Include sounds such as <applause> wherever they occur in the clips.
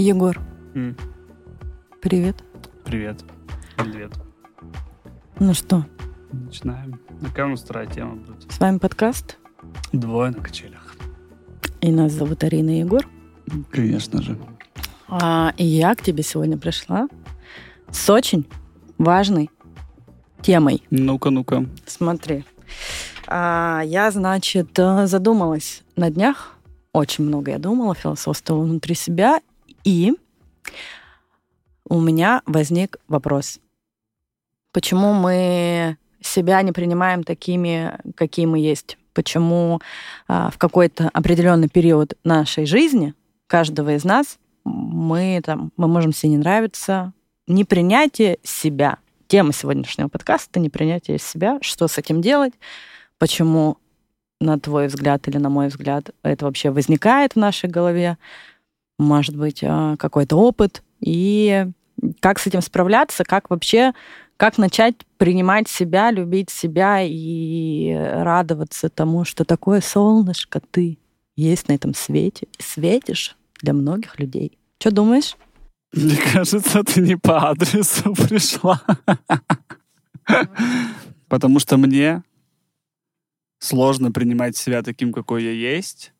Егор, М, привет. Привет. Привет. Ну что, Начинаем. Какая у нас вторая тема будет? с вами подкаст, Двое на качелях. и нас зовут Арина и Егор. Конечно же. А, и я к тебе сегодня пришла с очень важной темой. Ну-ка, ну-ка. Смотри, А, я, значит, э, задумалась на днях, очень много я думала, философствовала внутри себя, и у меня возник вопрос. Почему мы себя не принимаем такими, какие мы есть? Почему а, в какой-то определенный период нашей жизни каждого из нас мы там мы можем себе не нравиться, непринятие себя. Тема сегодняшнего подкаста непринятие себя. Что с этим делать? Почему, на твой взгляд или на мой взгляд, это вообще возникает в нашей голове? Может быть, а, какой-то опыт? И как с этим справляться? Как вообще как начать принимать себя, любить себя и радоваться тому, что такое солнышко ты есть на этом свете, светишь для многих людей. Что думаешь? Мне кажется, ты не по адресу <laughs> пришла. Потому что мне сложно принимать себя таким, какой я есть.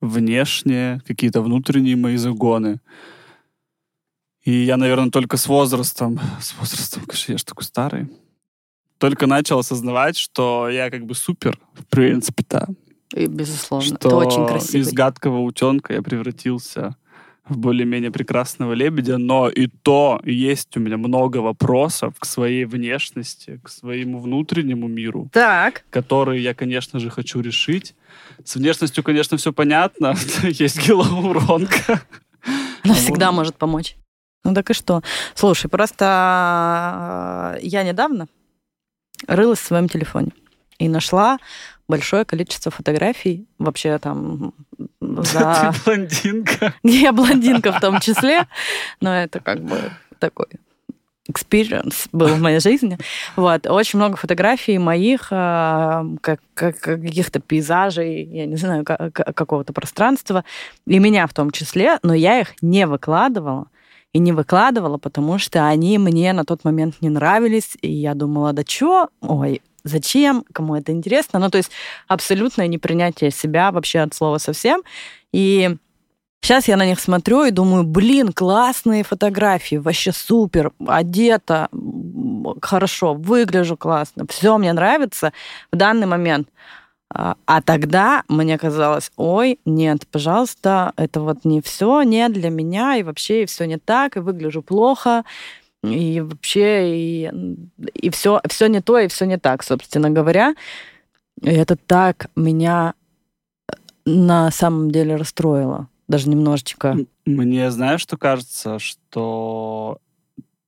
Внешне, какие-то внутренние мои загоны. И я, наверное, только с возрастом, с возрастом, конечно, я же такой старый, только начал осознавать, что я как бы супер, в принципе-то. И, безусловно, что ты очень красивый. из гадкого утенка я превратился в более-менее прекрасного лебедя, но и то есть у меня много вопросов к своей внешности, к своему внутреннему миру, Так, которые я, конечно же, хочу решить. С внешностью, конечно, все понятно. <laughs> Есть гиалуронка. она А всегда может помочь. Ну так и что? Слушай, просто э, я недавно рылась в своем телефоне и нашла большое количество фотографий вообще там <laughs> за... Ты блондинка. <laughs> Я блондинка в том числе, но это как бы такой experience был в моей жизни. Вот. Очень много фотографий моих, а, как, как- каких-то пейзажей, я не знаю, ка- ка- какого-то пространства, и меня в том числе, но я их не выкладывала. И не выкладывала, потому что они мне на тот момент не нравились, и я думала, да чё, ой, зачем, кому это интересно. Ну, то есть абсолютное непринятие себя вообще от слова совсем. И сейчас я на них смотрю и думаю, блин, классные фотографии, вообще супер, одета, хорошо, выгляжу классно, все мне нравится в данный момент. А а тогда мне казалось, ой, нет, пожалуйста, это вот не все, не для меня, и вообще и все не так, и выгляжу плохо, и вообще и, и все, все не то, и все не так, собственно говоря. И это так меня э, на самом деле расстроило, даже немножечко. Мне, знаешь, что кажется, что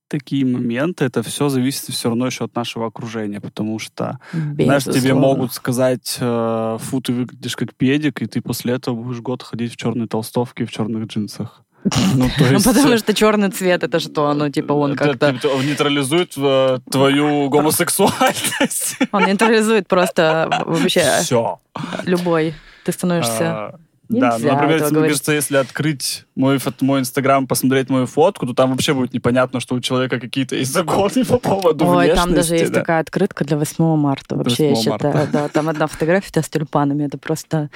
такие моменты, это все зависит все равно еще от нашего окружения, потому что, знаешь, тебе Безусловно. могут сказать, э, фу, ты выглядишь как педик, и ты после этого будешь год ходить в черной толстовке и в черных джинсах. Ну, то <laughs> есть... Потому что черный цвет это что? Ну, типа, он как-то... это нейтрализует э, твою гомосексуальность. Он нейтрализует просто вообще Все. любой. Ты становишься... Да, ну, например, если, мне говорить. кажется, если открыть мой, мой инстаграм, посмотреть мою фотку, то там вообще будет непонятно, что у человека какие-то есть законы по поводу Ой, внешности. там даже есть да. такая открытка для 8 марта. Вообще, я 8 считаю, марта. да. Там одна фотография с тюльпанами. Это просто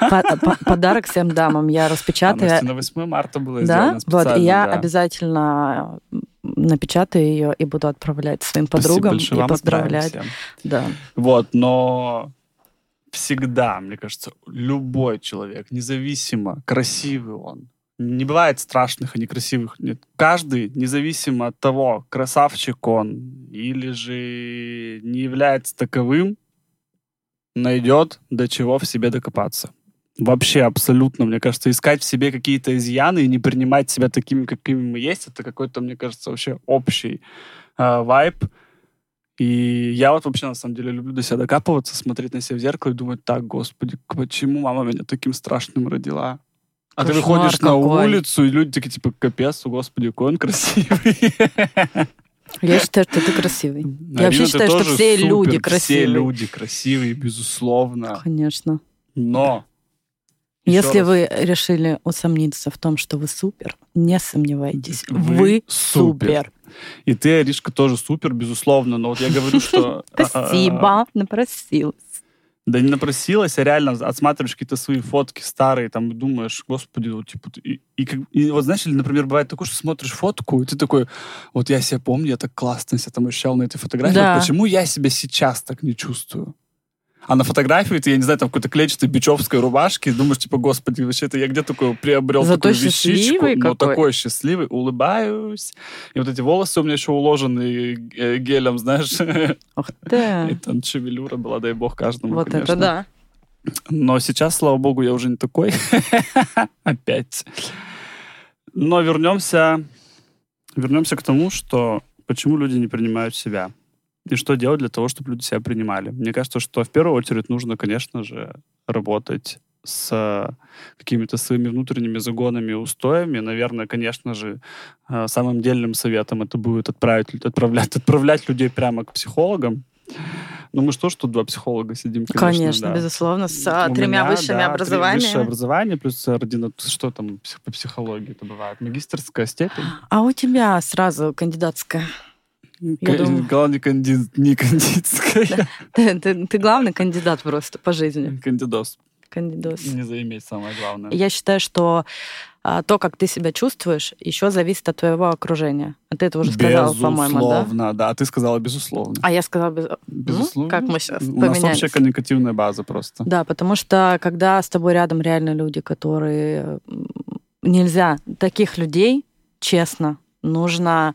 по- по- подарок всем дамам. Я А, распечатаю. На 8 марта было Да, сделано вот, и я обязательно напечатаю ее и буду отправлять своим подругам и поздравлять. Да. Вот, но всегда, мне кажется, любой человек, независимо, красивый он, не бывает страшных и некрасивых. Нет. Каждый, независимо от того, красавчик он или же не является таковым, найдет до чего в себе докопаться. Вообще, абсолютно, мне кажется, искать в себе какие-то изъяны и не принимать себя такими, какими мы есть, это какой-то, мне кажется, вообще общий э, вайб. И я вот вообще, на самом деле, люблю до себя докапываться, смотреть на себя в зеркало и думать, так, господи, почему мама меня таким страшным родила? А ты Кошмар выходишь на какой. улицу, и люди такие, типа, капец, господи, какой он красивый. Я считаю, что ты красивый. Арина, вообще ты считаю, что все супер, люди Все красивые. люди красивые, безусловно. Конечно. Но Если раз. вы решили усомниться в том, что вы супер, не сомневайтесь. Вы Вы, супер. супер. И ты, Аришка, тоже супер, безусловно. Но вот я говорю, что... <laughs> а, Спасибо, напросилась. Да не напросилась, а реально отсматриваешь какие-то свои фотки старые, там, и думаешь, господи, вот, типа, и, и, вот знаешь, или, например, бывает такое, что смотришь фотку, и ты такой, вот я себя помню, я так классно себя там ощущал на этой фотографии, Да. вот почему я себя сейчас так не чувствую? А на фотографии ты, я не знаю, там какой-то клетчатой бичевской рубашке, и думаешь, типа, господи, вообще это я где такое приобрел Зато такую вещичку, но какой. такой счастливый, улыбаюсь. И вот эти волосы у меня еще уложены э, гелем, знаешь, Ух ты. <laughs> и там шевелюра была, дай бог каждому, Вот это конечно. да. Но сейчас, слава богу, я уже не такой. <laughs> Опять. Но вернемся, вернемся к тому, что почему люди не принимают себя. И что делать для того, чтобы люди себя принимали. Мне кажется, что в первую очередь нужно, конечно же, работать с какими-то своими внутренними загонами и устоями. Наверное, конечно же, э, самым дельным советом это будет отправить, отправлять, <laughs> отправлять людей прямо к психологам. Ну, мы что тут два психолога сидим, конечно, Конечно, да. безусловно, с а, тремя меня, высшими да, три образованиями. Высшее образование плюс ордина... Что там по психологии это бывает? Магистерская степень? А у тебя сразу кандидатская. Я думаю. Главное, канди- не кандидатская. Ты, ты- ты главный кандидат просто по жизни. Кандидос. Кандидос. Не заиметь самое главное. Я считаю, что а, то, как ты себя чувствуешь, еще зависит от твоего окружения. А ты это уже сказала, по-моему, да? Безусловно, да. А ты сказала безусловно. А я сказала, без... Безусловно. ну, как мы сейчас У нас вообще коммуникативная база просто. Да, потому что когда с тобой рядом реально люди, которые... Нельзя таких людей, честно, нужно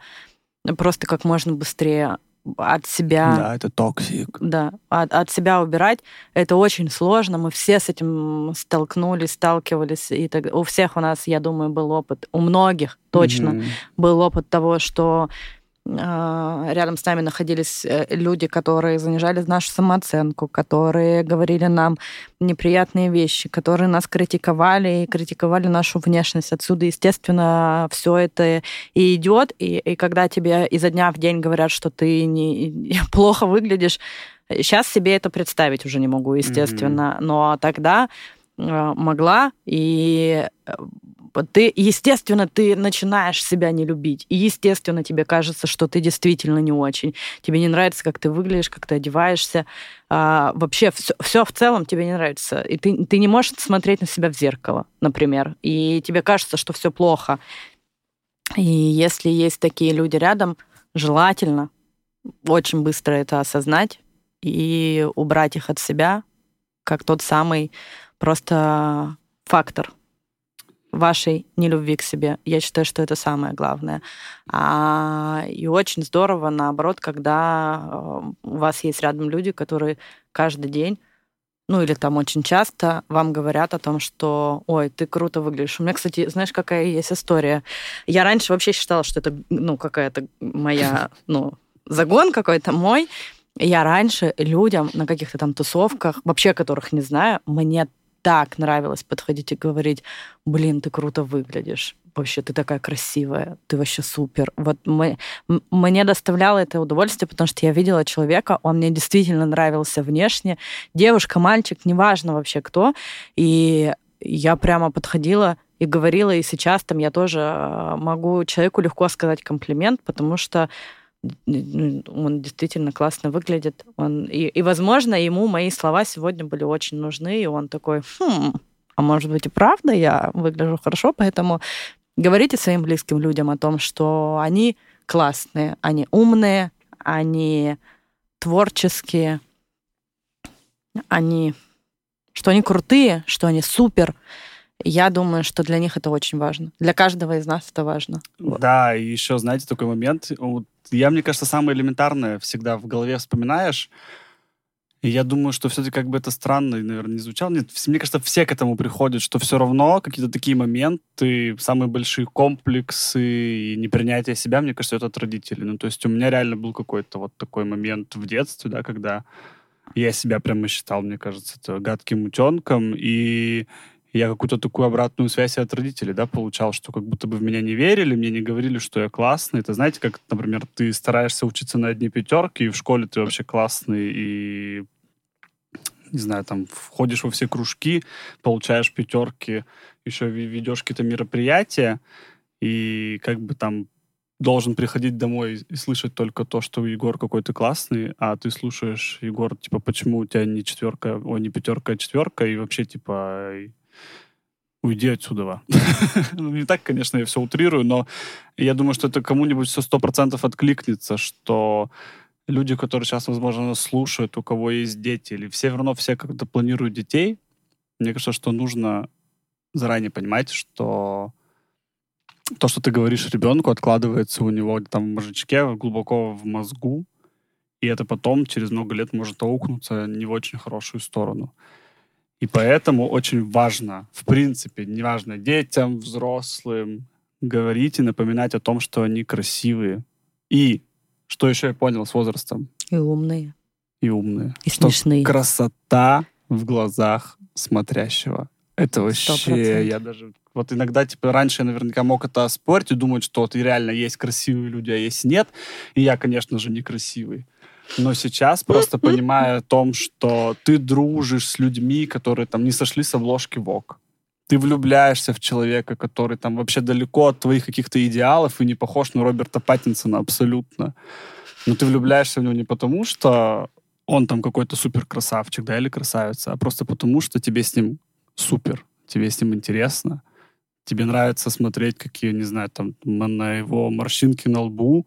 просто как можно быстрее от себя Да, это токсик. да, от, от себя убирать, это очень сложно. Мы все с этим столкнулись, сталкивались. И так, у всех у нас, я думаю, был опыт, у многих точно Мгм. был опыт того, что рядом с нами находились э, люди, которые занижали нашу самооценку, которые говорили нам неприятные вещи, которые нас критиковали и критиковали нашу внешность. Отсюда, естественно, все это и идет. И, и когда тебе изо дня в день говорят, что ты не, <laughs> плохо выглядишь, сейчас себе это представить уже не могу, естественно. Но тогда могла, и э, ты, естественно, ты начинаешь себя не любить. И, естественно, тебе кажется, что ты действительно не очень. Тебе не нравится, как ты выглядишь, как ты одеваешься. А, вообще все, в целом тебе не нравится. И ты, ты не можешь смотреть на себя в зеркало, например. И тебе кажется, что все плохо. И если есть такие люди рядом, желательно очень быстро это осознать и убрать их от себя, как тот самый просто фактор вашей нелюбви к себе. Я считаю, что это самое главное. А, и очень здорово, наоборот, когда э, у вас есть рядом люди, которые каждый день ну или там очень часто вам говорят о том, что, ой, ты круто выглядишь. У меня, кстати, знаешь, какая есть история? Я раньше вообще считала, что это, ну, какая-то моя, <laughs> ну, загон какой-то мой. Я раньше людям на каких-то там тусовках, вообще которых не знаю, мне так нравилось подходить и говорить, блин, ты круто выглядишь, вообще ты такая красивая, ты вообще супер. Вот мы, мне доставляло это удовольствие, потому что я видела человека, он мне действительно нравился внешне, девушка, мальчик, неважно вообще кто, и я прямо подходила и говорила, и сейчас там я тоже а, могу человеку легко сказать комплимент, потому что он действительно классно выглядит. Он, и, и, возможно, ему мои слова сегодня были очень нужны, и он такой, хм, а может быть и правда я выгляжу хорошо, поэтому говорите своим близким людям о том, что они классные, они умные, они творческие, они, что они крутые, что они супер. Я думаю, что для них это очень важно. Для каждого из нас это важно. Да, и еще, знаете, такой момент. Вот я, мне кажется, самое элементарное всегда в голове вспоминаешь. И я думаю, что все-таки как бы это странно, наверное, не звучало. Нет, мне кажется, все к этому приходят, что все равно какие-то такие моменты, самые большие комплексы и непринятие себя, мне кажется, это от родителей. Ну, то есть у меня реально был какой-то вот такой момент в детстве, да, когда я себя прямо считал, мне кажется, гадким утенком, и я какую-то такую обратную связь от родителей, да, получал, что как будто бы в меня не верили, мне не говорили, что я классный. Это знаете, как, например, ты стараешься учиться на одни пятерки, и в школе ты вообще классный, и не знаю, там, входишь во все кружки, получаешь пятерки, еще ведешь какие-то мероприятия, и как бы там должен приходить домой и слышать только то, что Егор какой-то классный, а ты слушаешь, Егор, типа, почему у тебя не четверка, о, не пятерка, а четверка, и вообще, типа, уйди отсюда. <laughs> ну, не так, конечно, я все утрирую, но я думаю, что это кому-нибудь все сто процентов откликнется, что люди, которые сейчас, возможно, слушают, у кого есть дети, или все равно все как-то планируют детей, мне кажется, что нужно заранее понимать, что то, что ты говоришь ребенку, откладывается у него там в мозжечке, глубоко в мозгу, и это потом через много лет может аукнуться не в очень хорошую сторону. И поэтому очень важно, в принципе, неважно, детям, взрослым, говорить и напоминать о том, что они красивые. И, что еще я понял с возрастом? И умные. И умные. И что смешные. красота в глазах смотрящего. Это вообще, 100%. я даже вот иногда, типа, раньше я наверняка мог это оспорить и думать, что вот реально есть красивые люди, а есть нет. И я, конечно же, некрасивый. Но сейчас просто <laughs> понимая о том, что ты дружишь с людьми, которые там не сошли с обложки ВОК. Ты влюбляешься в человека, который там вообще далеко от твоих каких-то идеалов и не похож на Роберта Паттинсона абсолютно. Но ты влюбляешься в него не потому, что он там какой-то супер красавчик, да, или красавица, а просто потому, что тебе с ним супер, тебе с ним интересно, тебе нравится смотреть, какие, не знаю, там, на его морщинки на лбу,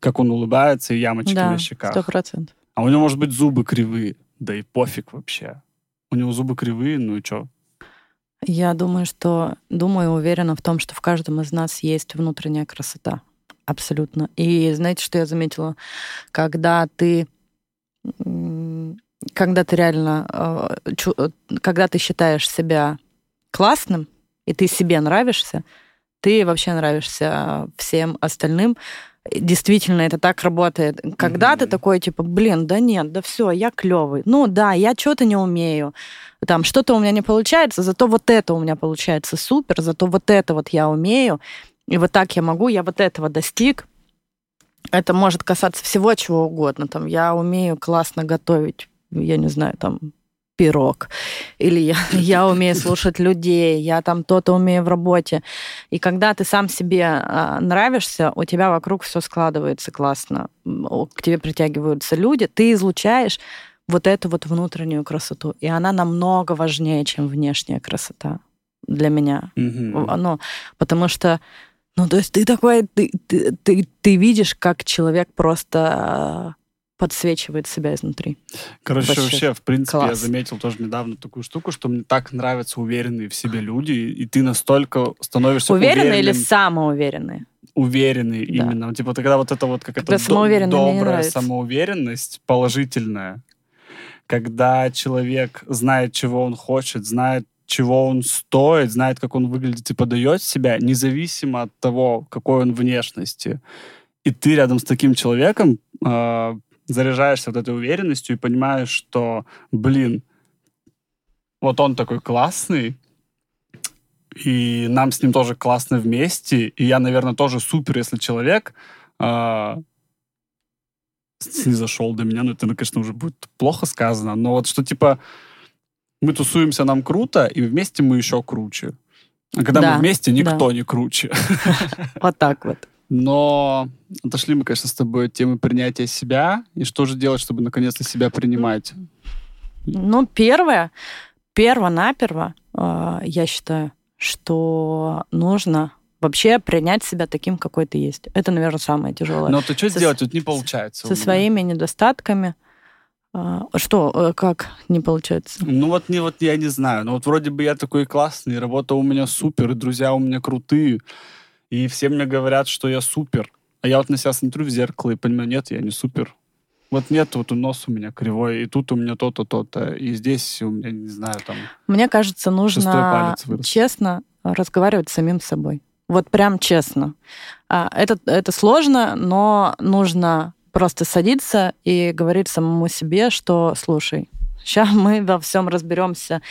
как он улыбается и ямочки да, на щеках. сто процентов. А у него, может быть, зубы кривые, да и пофиг вообще. У него зубы кривые, ну и что? Я думаю, что, думаю, уверена в том, что в каждом из нас есть внутренняя красота. Абсолютно. И знаете, что я заметила? Когда ты когда ты реально, э, э, когда ты считаешь себя классным, и ты себе нравишься, ты вообще нравишься всем остальным. Действительно, это так работает. Когда mm-hmm. ты такой, типа, блин, да нет, да все, я клевый. Ну да, я что-то не умею. Там что-то у меня не получается, зато вот это у меня получается супер, зато вот это вот я умею, и вот так я могу, я вот этого достиг. Это может касаться всего чего угодно. Там я умею классно готовить, я не знаю, там пирог, или я, <laughs> я умею слушать людей, я там то-то умею в работе. И когда ты сам себе а, нравишься, у тебя вокруг все складывается классно, к тебе притягиваются люди, ты излучаешь вот эту вот внутреннюю красоту, и она намного важнее, чем внешняя красота для меня. Mm-hmm. Ну, потому что ну, то есть ты такой, ты, ты, ты, ты видишь, как человек просто подсвечивает себя изнутри. Короче, вообще, вообще в принципе, класс. я заметил тоже недавно такую штуку, что мне так нравятся уверенные в себе люди, и ты настолько становишься уверенный или самоуверенный? Уверенный да. именно. Типа, когда вот это вот как это добрая самоуверенность, положительная, когда человек знает, чего он хочет, знает, чего он стоит, знает, как он выглядит и подает себя, независимо от того, какой он внешности. И ты рядом с таким человеком э, заряжаешься вот этой уверенностью и понимаешь, что, блин, вот он такой классный, и нам с ним тоже классно вместе, и я, наверное, тоже супер, если человек э, снизошел до меня, ну, это, конечно, уже будет плохо сказано, но вот что, типа, мы тусуемся, нам круто, и вместе мы еще круче. А когда да, мы вместе, никто да. не круче. <laughs> Вот так вот. Но отошли мы, конечно, с тобой от темы принятия себя. И что же делать, чтобы наконец-то себя принимать? Ну, первое, перво-наперво, э, я считаю, что нужно вообще принять себя таким, какой ты есть. Это, наверное, самое тяжелое. Но ты что со, сделать? Тут не получается. Со своими недостатками. А, что, э, как не получается? Ну вот, не, вот я не знаю. Ну вот вроде бы я такой классный, работа у меня супер, друзья у меня крутые. И все мне говорят, что я супер. А я вот на себя смотрю в зеркало и понимаю, нет, я не супер. Вот нет, вот нос у меня кривой, и тут у меня то-то, то-то, и здесь у меня, не знаю, там... Мне кажется, нужно честно разговаривать с самим собой. Вот прям честно. А, это, это сложно, но нужно просто садиться и говорить самому себе, что, слушай, сейчас мы во всем разберемся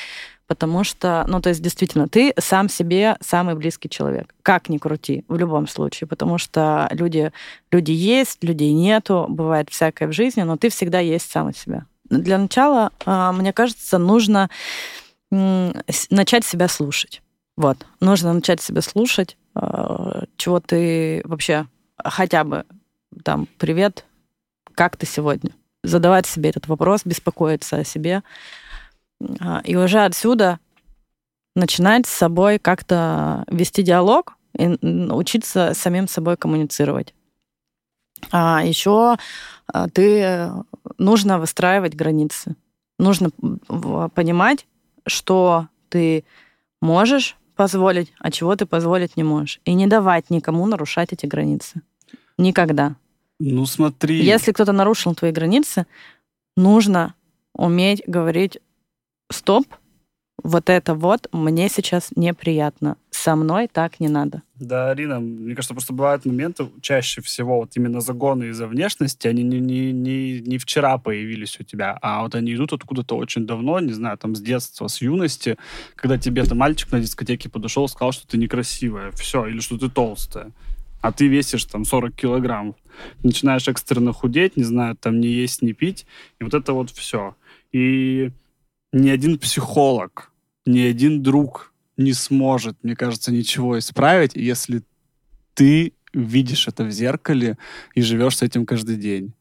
потому что, ну, то есть, действительно, ты сам себе самый близкий человек. Как ни крути, в любом случае, потому что люди, люди есть, людей нету, бывает всякое в жизни, но ты всегда есть сам себя. для начала, а, мне кажется, нужно начать себя слушать. Вот. Нужно начать себя слушать, а, чего ты вообще хотя бы там привет, как ты сегодня? Задавать себе этот вопрос, беспокоиться о себе. А, и уже отсюда начинать с собой как-то вести диалог и учиться самим собой коммуницировать. А еще а, ты нужно выстраивать границы. Нужно понимать, что ты можешь позволить, а чего ты позволить не можешь. И не давать никому нарушать эти границы. Никогда. Ну, смотри. Если кто-то нарушил твои границы, нужно уметь говорить «стоп», вот это вот мне сейчас неприятно. Со мной так не надо. Да, Арина, мне кажется, просто бывают моменты, чаще всего вот именно загоны из-за внешности, они не, не, не, не вчера появились у тебя, а вот они идут откуда-то очень давно, не знаю, там с детства, с юности, когда тебе там мальчик на дискотеке подошел сказал, что ты некрасивая, все, или что ты толстая а ты весишь там 40 килограммов. Начинаешь экстренно худеть, не знаю, там не есть, не пить, и вот это вот все. И ни один психолог, ни один друг не сможет, мне кажется, ничего исправить, если ты видишь это в зеркале и живешь с этим каждый день.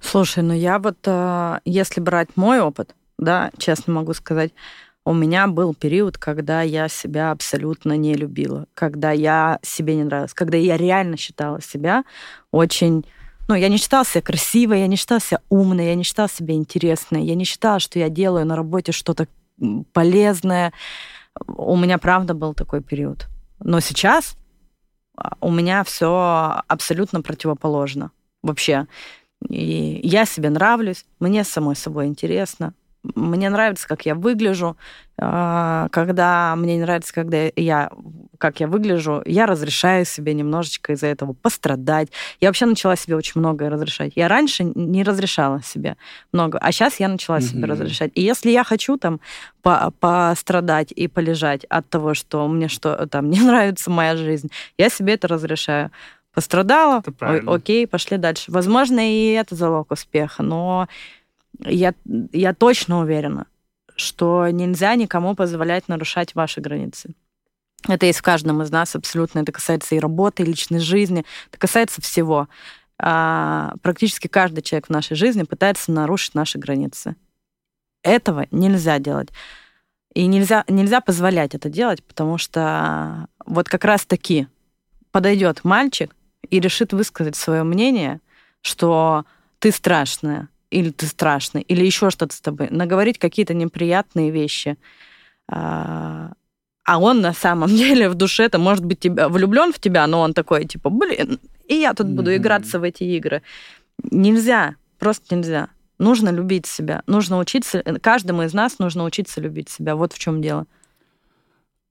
Слушай, ну я вот, э, если брать мой опыт, да, честно могу сказать, у меня был период, когда я себя абсолютно не любила, когда я себе не нравилась, когда я реально считала себя очень... Ну, я не считала себя красивой, я не считала себя умной, я не считала себя интересной, я не считала, что я делаю на работе что-то полезное. У меня, правда, был такой период. Но сейчас а, у меня все абсолютно противоположно. Вообще. И я себе нравлюсь, мне самой собой интересно, мне нравится, как я выгляжу. А, когда мне не нравится, когда я, как я выгляжу, я разрешаю себе немножечко из-за этого пострадать. Я вообще начала себе очень многое разрешать. Я раньше не разрешала себе много, а сейчас я начала себе mm-hmm. разрешать. И если я хочу там по пострадать и полежать от того, что мне что там не <laughs> нравится моя жизнь, я себе это разрешаю пострадала, окей, пошли дальше. Возможно, и это залог успеха, но я, я точно уверена, что нельзя никому позволять нарушать ваши границы. Это есть в каждом из нас абсолютно. Это касается и работы, и личной жизни. Это касается всего. А, практически каждый человек в нашей жизни пытается нарушить наши границы. Этого нельзя делать. И нельзя, нельзя позволять это делать, потому что вот как раз-таки подойдет мальчик и решит высказать свое мнение, что ты страшная, или ты страшный, или еще что-то с тобой, наговорить какие-то неприятные вещи. А, а он на самом <laughs> деле в душе-то может быть тебя, влюблен в тебя, но он такой, типа, блин, и я тут буду играться в эти игры. Нельзя, просто нельзя. Нужно любить себя, нужно учиться, каждому из нас нужно учиться любить себя. Вот в чем дело.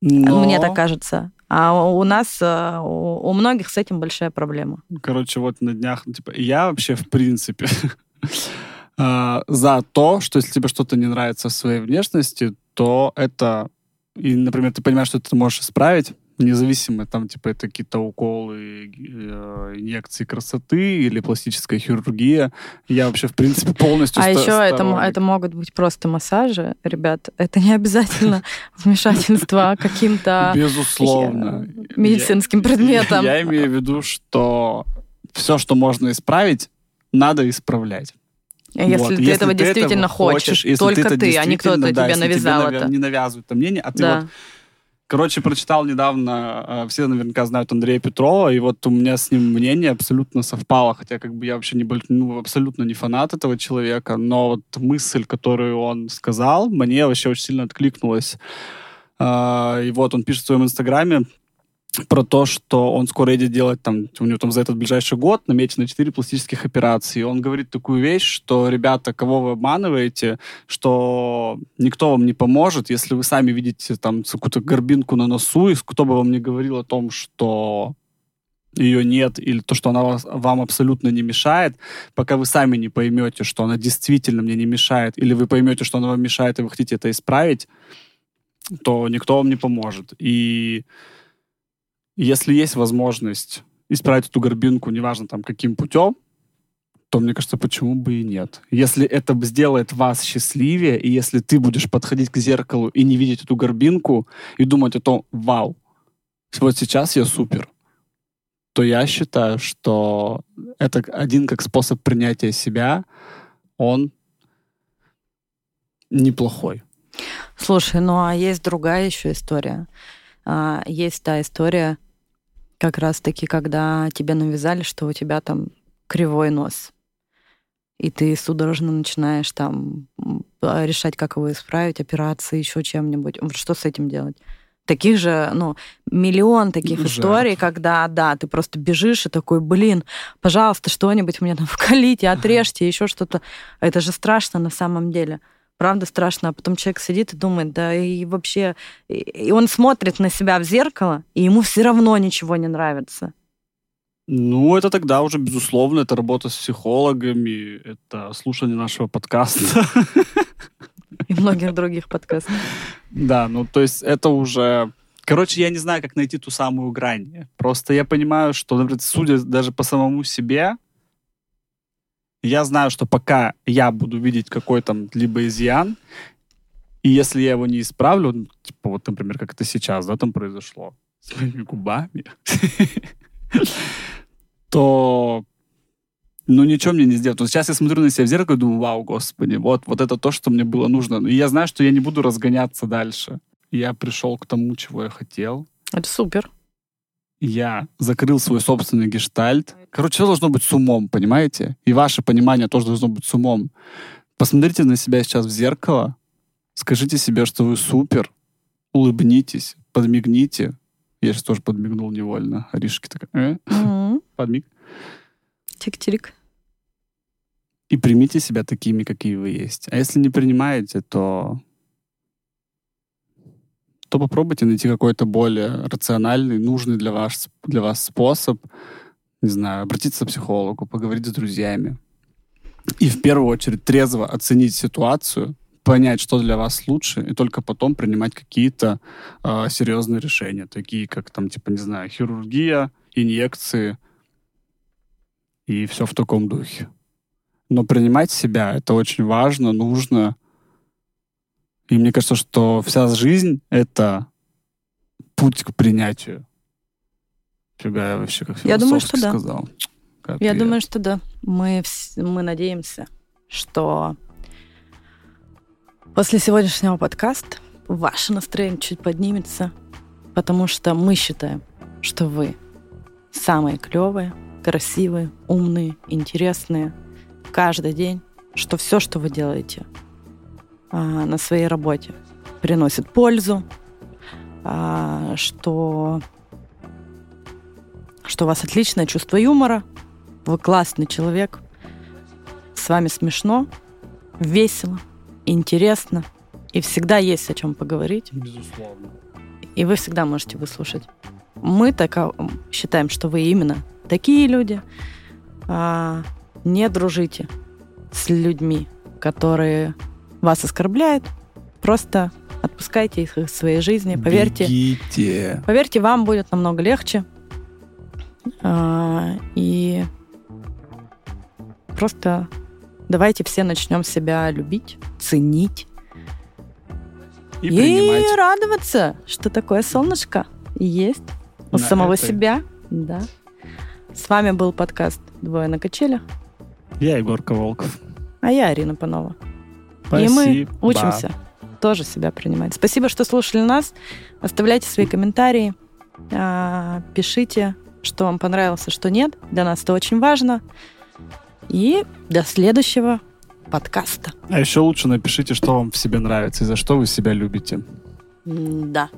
Но... Мне так кажется. А у нас, э, у многих с этим большая проблема. Короче, вот на днях, типа, я вообще, в принципе, <laughs> <laughs> за то, что если тебе что-то не нравится в своей внешности, то это... И, например, ты понимаешь, что ты можешь исправить, независимо, там, типа, это какие-то уколы, э, инъекции красоты или пластическая хирургия. Я вообще, в принципе, полностью А еще это, это могут быть просто массажи, ребят. Это не обязательно <laughs> вмешательство каким-то... Безусловно. Медицинским предметом. Я имею в виду, что все, что можно исправить, надо исправлять. Если вот. ты если этого ты действительно этого хочешь, хочешь только ты, ты а не кто-то да, тебе навязал тебе это. Не навязывают это мнение, а ты да. вот Короче, прочитал недавно, э, все наверняка знают Андрея Петрова, и вот у меня с ним мнение абсолютно совпало, хотя как бы я вообще не, ну, абсолютно не фанат этого человека, но вот мысль, которую он сказал, мне вообще очень сильно откликнулась. Э, и вот он пишет в своем инстаграме, про то, что он скоро едет делать там, у него там за этот ближайший год намечено 4 пластических операции. Он говорит такую вещь, что, ребята, кого вы обманываете, что никто вам не поможет, если вы сами видите там какую-то горбинку на носу, и кто бы вам не говорил о том, что ее нет, или то, что она вас, вам абсолютно не мешает, пока вы сами не поймете, что она действительно мне не мешает, или вы поймете, что она вам мешает, и вы хотите это исправить, то никто вам не поможет. И если есть возможность исправить эту горбинку, неважно там каким путем, то, мне кажется, почему бы и нет. Если это сделает вас счастливее, и если ты будешь подходить к зеркалу и не видеть эту горбинку, и думать о том, вау, вот сейчас я супер, то я считаю, что это один как способ принятия себя, он неплохой. Слушай, ну а есть другая еще история. А, есть та история, как раз-таки, когда тебе навязали, что у тебя там кривой нос. И ты судорожно начинаешь там решать, как его исправить, операции, еще чем-нибудь. Что с этим делать? Таких же, ну, миллион таких Жертв. историй, когда, да, ты просто бежишь и такой, блин, пожалуйста, что-нибудь мне там <laughs> вкалите, отрежьте, еще что-то. Это же страшно на самом деле правда страшно. А потом человек сидит и думает, да и вообще... И он смотрит на себя в зеркало, и ему все равно ничего не нравится. Ну, это тогда уже, безусловно, это работа с психологами, это слушание нашего подкаста. И многих других подкастов. Да, ну, то есть это уже... Короче, я не знаю, как найти ту самую грань. Просто я понимаю, что, например, судя даже по самому себе, я знаю, что пока я буду видеть какой-то либо изъян, и если я его не исправлю, ну, типа вот, например, как это сейчас, да, там произошло, своими губами, <laughs> то ну, ничего мне не сделать. Вот сейчас я смотрю на себя в зеркало и думаю, вау, господи, вот, вот это то, что мне было нужно. И я знаю, что я не буду разгоняться дальше. Я пришел к тому, чего я хотел. Это супер я закрыл свой собственный гештальт. Короче, все должно быть с умом, понимаете? И ваше понимание тоже должно быть с умом. Посмотрите на себя сейчас в зеркало, скажите себе, что вы супер, улыбнитесь, подмигните. Я сейчас тоже подмигнул невольно. Аришки такая, э? Mm-hmm. <laughs> подмиг. Тик-тик. И примите себя такими, какие вы есть. А если не принимаете, то то попробуйте найти какой-то более рациональный, нужный для вас, для вас способ, не знаю, обратиться к психологу, поговорить с друзьями. И в первую очередь трезво оценить ситуацию, понять, что для вас лучше, и только потом принимать какие-то э, серьезные решения, такие как там, типа, не знаю, хирургия, инъекции и все в таком духе. Но принимать себя это очень важно, нужно, и мне кажется, что вся жизнь — это путь к принятию. Фига я вообще как Я думаю, что да. сказал. Капец. Я думаю, что да. Мы, мы надеемся, что после сегодняшнего подкаста ваше настроение чуть поднимется, потому что мы считаем, что вы самые клевые, красивые, умные, интересные каждый день, что все, что вы делаете — на своей работе, приносит пользу, а, что, что у вас отличное чувство юмора, вы классный человек, с вами смешно, весело, интересно, и всегда есть о чем поговорить. Безусловно. И вы всегда можете выслушать. Мы так считаем, что вы именно такие люди. А, не дружите с людьми, которые вас оскорбляют, просто отпускайте их из своей жизни. Поверьте, Бегите. поверьте, вам будет намного легче. А, и просто давайте все начнем себя любить, ценить и, и радоваться, что такое солнышко есть у На самого этой. себя. Да. С вами был подкаст «Двое на качелях». Я Егор Волков. А я Арина Панова. Спасибо. И мы учимся тоже себя принимать. Спасибо, что слушали нас. Оставляйте свои комментарии, а, пишите, что вам понравилось, а что нет. Для нас это очень важно. И до следующего подкаста. А еще лучше напишите, что вам в себе нравится и за что вы себя любите. Да.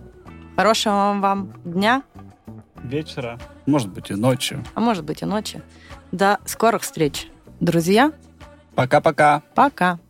Хорошего вам дня. Вечера. Может быть и ночи. А может быть и ночи. До скорых встреч, друзья. Пока-пока. Пока. -пока. Пока.